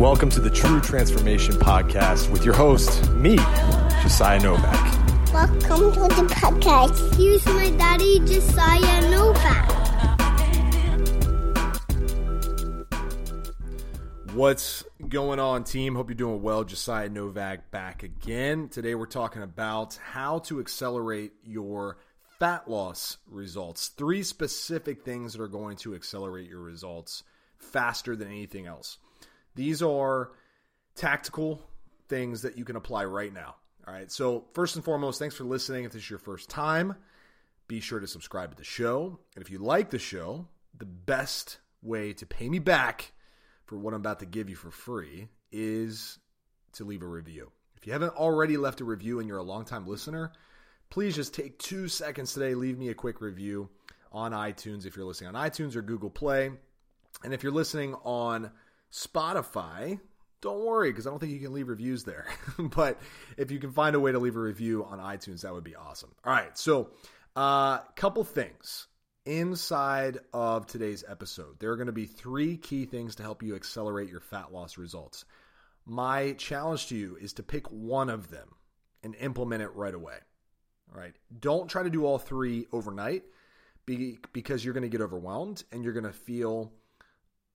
Welcome to the True Transformation Podcast with your host, me, Josiah Novak. Welcome to the podcast. Here's my daddy, Josiah Novak. What's going on, team? Hope you're doing well. Josiah Novak back again. Today we're talking about how to accelerate your fat loss results. Three specific things that are going to accelerate your results faster than anything else. These are tactical things that you can apply right now. All right. So, first and foremost, thanks for listening. If this is your first time, be sure to subscribe to the show. And if you like the show, the best way to pay me back for what I'm about to give you for free is to leave a review. If you haven't already left a review and you're a longtime listener, please just take two seconds today, leave me a quick review on iTunes if you're listening on iTunes or Google Play. And if you're listening on Spotify, don't worry because I don't think you can leave reviews there. but if you can find a way to leave a review on iTunes, that would be awesome. All right, so a uh, couple things inside of today's episode. There are going to be three key things to help you accelerate your fat loss results. My challenge to you is to pick one of them and implement it right away. All right, don't try to do all three overnight because you're going to get overwhelmed and you're going to feel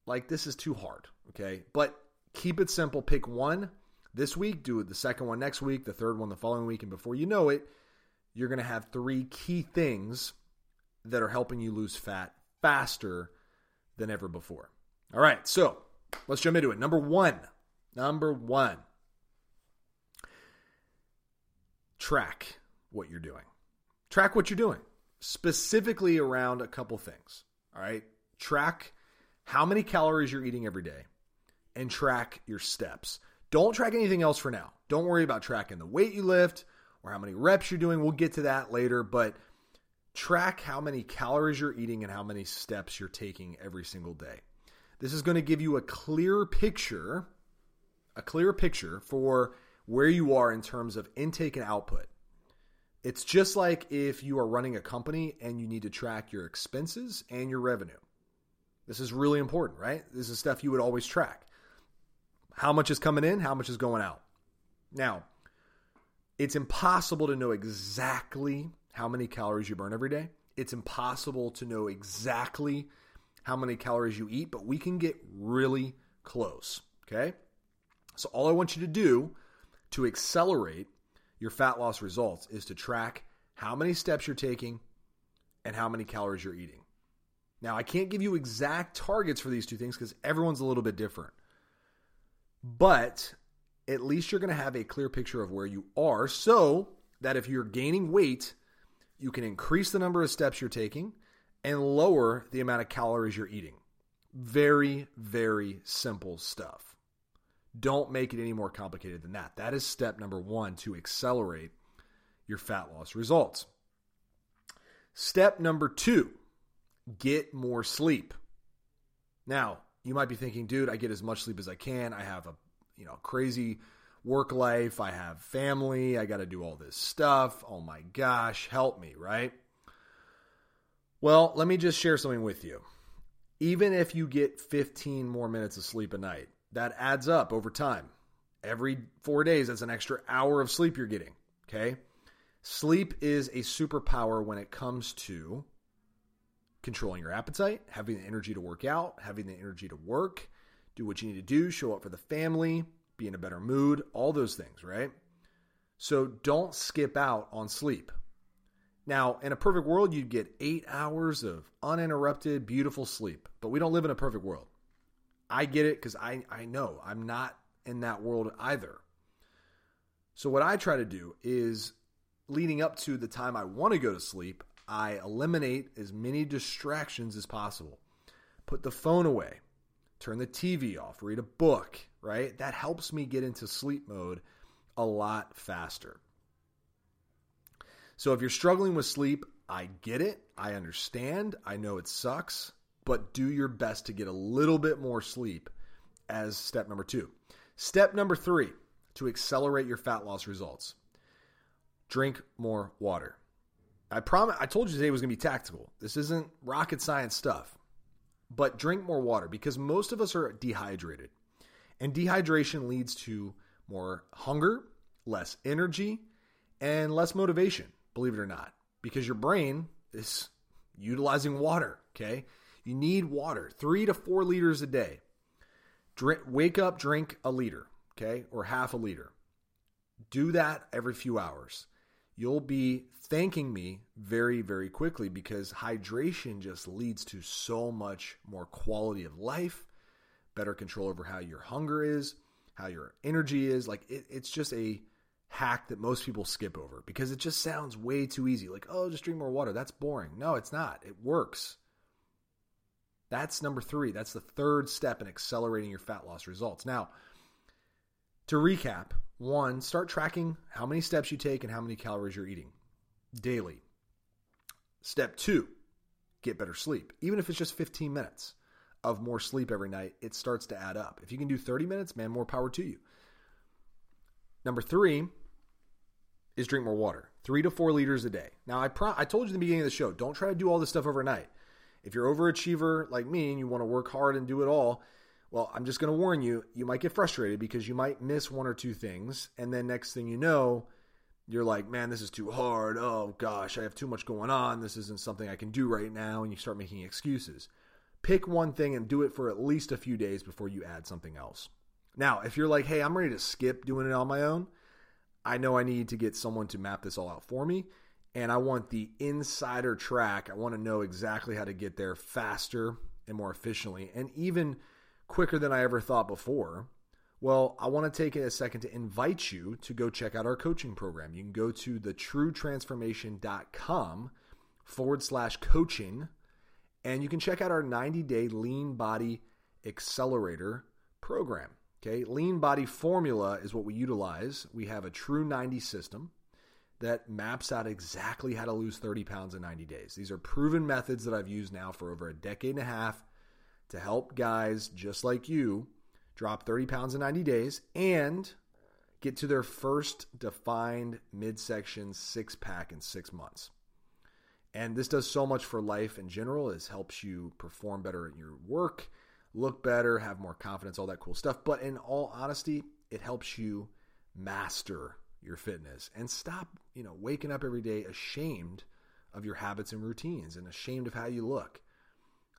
like this is too hard. Okay. But keep it simple. Pick one this week, do the second one next week, the third one the following week. And before you know it, you're going to have three key things that are helping you lose fat faster than ever before. All right. So let's jump into it. Number one. Number one. Track what you're doing. Track what you're doing, specifically around a couple things. All right. Track how many calories you're eating every day and track your steps. Don't track anything else for now. Don't worry about tracking the weight you lift or how many reps you're doing. We'll get to that later, but track how many calories you're eating and how many steps you're taking every single day. This is going to give you a clear picture, a clear picture for where you are in terms of intake and output. It's just like if you are running a company and you need to track your expenses and your revenue. This is really important, right? This is stuff you would always track. How much is coming in? How much is going out? Now, it's impossible to know exactly how many calories you burn every day. It's impossible to know exactly how many calories you eat, but we can get really close. Okay. So, all I want you to do to accelerate your fat loss results is to track how many steps you're taking and how many calories you're eating. Now, I can't give you exact targets for these two things because everyone's a little bit different. But at least you're going to have a clear picture of where you are so that if you're gaining weight, you can increase the number of steps you're taking and lower the amount of calories you're eating. Very, very simple stuff. Don't make it any more complicated than that. That is step number one to accelerate your fat loss results. Step number two get more sleep. Now, you might be thinking, dude, I get as much sleep as I can. I have a, you know, crazy work life. I have family. I got to do all this stuff. Oh my gosh, help me, right? Well, let me just share something with you. Even if you get 15 more minutes of sleep a night, that adds up over time. Every four days, that's an extra hour of sleep you're getting. Okay. Sleep is a superpower when it comes to controlling your appetite, having the energy to work out, having the energy to work, do what you need to do, show up for the family, be in a better mood, all those things, right? So don't skip out on sleep. Now, in a perfect world, you'd get eight hours of uninterrupted, beautiful sleep, but we don't live in a perfect world. I get it because I, I know I'm not in that world either. So, what I try to do is leading up to the time I want to go to sleep, I eliminate as many distractions as possible. Put the phone away, turn the TV off, read a book, right? That helps me get into sleep mode a lot faster. So if you're struggling with sleep, I get it. I understand. I know it sucks, but do your best to get a little bit more sleep as step number two. Step number three to accelerate your fat loss results drink more water. I promise. I told you today was going to be tactical. This isn't rocket science stuff. But drink more water because most of us are dehydrated. And dehydration leads to more hunger, less energy, and less motivation, believe it or not, because your brain is utilizing water, okay? You need water, three to four liters a day. Drink, wake up, drink a liter, okay, or half a liter. Do that every few hours. You'll be thanking me very, very quickly because hydration just leads to so much more quality of life, better control over how your hunger is, how your energy is. Like it, it's just a hack that most people skip over because it just sounds way too easy. Like, oh, just drink more water. That's boring. No, it's not. It works. That's number three. That's the third step in accelerating your fat loss results. Now, to recap, one, start tracking how many steps you take and how many calories you're eating daily. Step two, get better sleep. Even if it's just 15 minutes of more sleep every night, it starts to add up. If you can do 30 minutes, man, more power to you. Number three is drink more water, three to four liters a day. Now, I pro- I told you in the beginning of the show, don't try to do all this stuff overnight. If you're overachiever like me and you want to work hard and do it all, well, I'm just going to warn you, you might get frustrated because you might miss one or two things. And then next thing you know, you're like, man, this is too hard. Oh gosh, I have too much going on. This isn't something I can do right now. And you start making excuses. Pick one thing and do it for at least a few days before you add something else. Now, if you're like, hey, I'm ready to skip doing it on my own, I know I need to get someone to map this all out for me. And I want the insider track. I want to know exactly how to get there faster and more efficiently and even quicker than I ever thought before. Well, I want to take a second to invite you to go check out our coaching program. You can go to thetruetransformation.com forward slash coaching, and you can check out our 90 day lean body accelerator program. Okay, lean body formula is what we utilize. We have a true 90 system that maps out exactly how to lose 30 pounds in 90 days. These are proven methods that I've used now for over a decade and a half to help guys just like you drop 30 pounds in 90 days and get to their first defined midsection six pack in six months. And this does so much for life in general. It helps you perform better at your work look better, have more confidence, all that cool stuff. But in all honesty, it helps you master your fitness and stop, you know, waking up every day ashamed of your habits and routines and ashamed of how you look.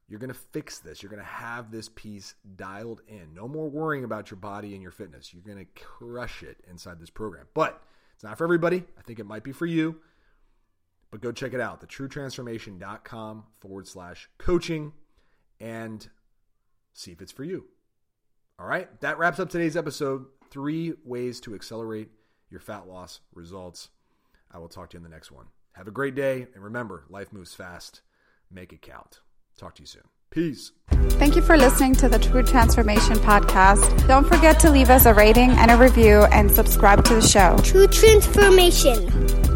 You're going to fix this. You're going to have this piece dialed in. No more worrying about your body and your fitness. You're going to crush it inside this program. But it's not for everybody. I think it might be for you. But go check it out, thetruetransformation.com forward slash coaching. And see if it's for you. All right, that wraps up today's episode. Three ways to accelerate your fat loss results. I will talk to you in the next one. Have a great day, and remember, life moves fast. Make it count. Talk to you soon. Peace. Thank you for listening to the True Transformation Podcast. Don't forget to leave us a rating and a review and subscribe to the show. True transformation.